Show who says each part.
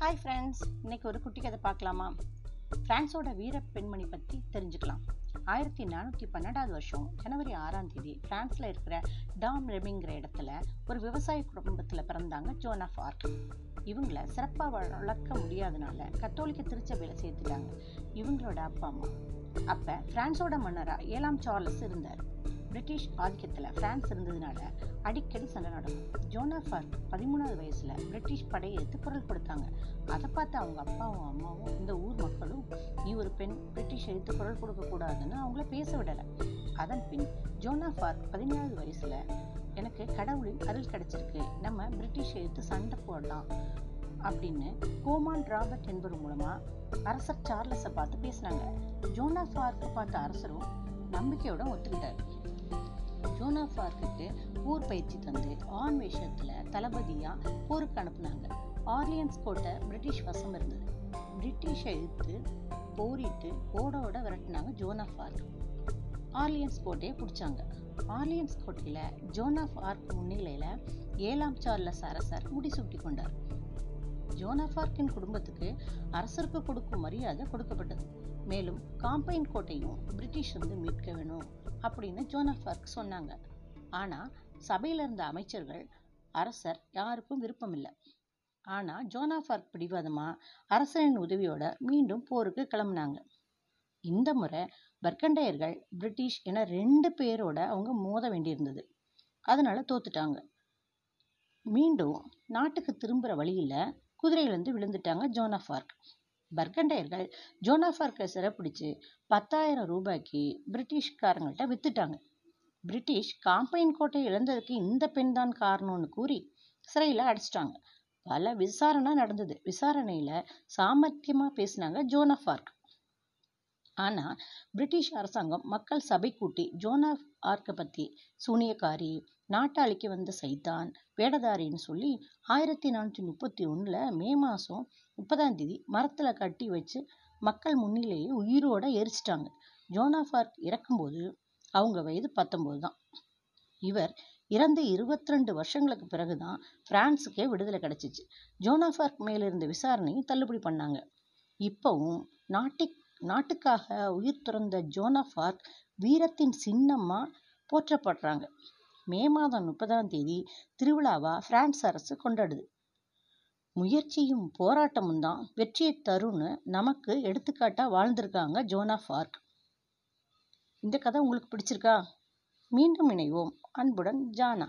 Speaker 1: Hi friends இன்னைக்கு ஒரு குட்டி கதை பார்க்கலாமா? ஃப்ரான்ஸோட வீர பெண்மணி பற்றி தெரிஞ்சுக்கலாம். ஆயிரத்தி நானூற்றி பன்னெண்டாவது வருஷம் ஜனவரி ஆறாம் தேதி ஃப்ரான்ஸில் இருக்கிற டாம் ரெமிங்கிற இடத்துல ஒரு விவசாய குடும்பத்தில் பிறந்தாங்க ஜோன் ஆஃப் ஆர்க் இவங்கள சிறப்பாக வளர்க்க முடியாதனால கத்தோலிக்க திருச்சபையில் சேர்த்துட்டாங்க. இவங்களோட அப்பா அம்மா. அப்போ ஃப்ரான்ஸோட மன்னராக ஏழாம் சார்லஸ் இருந்தார். பிரிட்டிஷ் ஆதிக்கத்தில் பிரான்ஸ் இருந்ததுனால அடிக்கடி சண்டை நடக்கும். ஜோனா ஃபார்க் பதிமூணாவது வயசில் பிரிட்டிஷ் படையை எடுத்து குரல் கொடுத்தாங்க. அதை பார்த்து அவங்க அப்பாவும் அம்மாவும் இந்த ஊர் மக்களும் நீ ஒரு பெண் பிரிட்டிஷ் எடுத்து குரல் கொடுக்கக்கூடாதுன்னு அவங்கள பேச விடலை. அதன் பின் ஜோனா ஃபார்க் பதினேழாவது வயசில் எனக்கு கடவுளின் அருள் கிடச்சிருக்கு. நம்ம பிரிட்டிஷ் எடுத்து சண்டை போடலாம். அப்படின்னு கோமான் ராபர்ட் என்பவர் மூலமாக அரசர் சார்லஸை பார்த்து பேசினாங்க. ஜோனா ஆர்க்கை பார்த்த அரசரும் நம்பிக்கையோட ஒத்துக்கிட்டார். ஜோனாஃப் ஆர்க்குக்கு போர் பயிற்சி தந்து ஆண் வேஷத்தில் தளபதியாக போருக்கு அனுப்புனாங்க. ஆர்லியன்ஸ் கோட்டை பிரிட்டிஷ் வசம் இருந்தது. பிரிட்டிஷை இழுத்து போரிட்டு ஓடோட விரட்டினாங்க ஜோனாஃப் ஆர்க் ஆர்லியன்ஸ் கோட்டையை பிடிச்சாங்க. ஆர்லியன்ஸ் கோட்டையில் ஜோனாஃப் ஆர்க் முன்னிலையில் ஏழாம் சார்லஸ் அரசர் முடிசூட்டி கொண்டார். ஜோனாஃபார்க்கின் குடும்பத்துக்கு அரசருக்கு கொடுக்கும் மரியாதை கொடுக்கப்பட்டது. மேலும் காம்பைன் கோட்டையும் பிரிட்டிஷ் வந்து மீட்க வேணும் அப்படின்னு ஜோனாஃபார்க் சொன்னாங்க. ஆனால் சபையில் இருந்த அமைச்சர்கள் அரசர் யாருக்கும் விருப்பமில்லை. ஆனால் ஜோனாஃபார்க் பிடிவாதமாக அரசரின் உதவியோட மீண்டும் போருக்கு கிளம்புனாங்க. இந்த முறை பர்கண்டையர்கள் பிரிட்டிஷ் என ரெண்டு பேரோட அவங்க மோத வேண்டியிருந்தது. அதனால தோத்துட்டாங்க. மீண்டும் நாட்டுக்கு திரும்புகிற வழியில் குதிரையிலிருந்து விழுந்துட்டாங்க ஜோனாஃப் ஆர்க் பர்கண்டையர்கள் ஜோனாஃபார்க்கை சிறப்பிடிச்சு பத்தாயிரம் ரூபாய்க்கு பிரிட்டிஷ்காரங்கள்ட்ட வித்துட்டாங்க. பிரிட்டிஷ் காம்பைன் கோட்டை இழந்ததுக்கு இந்த பெண் தான் காரணம்னு கூறி சிறையில் அடைச்சிட்டாங்க. பல விசாரணை நடந்தது. விசாரணையில் சாமர்த்தியமாக பேசினாங்க ஜோனாஃபார்க் ஆனால் பிரிட்டிஷ் அரசாங்கம் மக்கள் சபை கூட்டி ஜோனாஃப் ஆர்க்கை பற்றி சூனியக்காரி நாட்டாளிக்கு வந்த சைத்தான் வேடதாரின்னு சொல்லி ஆயிரத்தி நானூற்றி முப்பத்தி ஒன்றில் மே மாதம் முப்பதாம் தேதி மரத்தில் கட்டி வச்சு மக்கள் முன்னிலேயே உயிரோட எரிச்சிட்டாங்க. ஜோனாஃபார்க் இறக்கும்போது அவங்க வயது பத்தொம்போது தான். இவர் இறந்து இருபத்தி ரெண்டு வருஷங்களுக்கு பிறகுதான் ஃப்ரான்ஸுக்கே விடுதலை கிடைச்சிச்சு. ஜோனாஃபார்க் மேலிருந்த விசாரணையும் தள்ளுபடி பண்ணாங்க. இப்போவும் நாட்டிக் நாட்டுக்காக உயிர் துறந்த ஜோனாஃபார்க் வீரத்தின் சின்னமாக போற்றப்படுறாங்க. மே மாதம் முப்பதாம் தேதி திருவிழாவா பிரான்ஸ் அரசு கொண்டாடுது. முயற்சியும் போராட்டமும் தான் வெற்றியை தரும்னு நமக்கு எடுத்துக்காட்டாக வாழ்ந்திருக்காங்க ஜோனா ஆர்க் இந்த கதை உங்களுக்கு பிடிச்சிருக்கா? மீண்டும் இணைவோம். அன்புடன் ஜானா.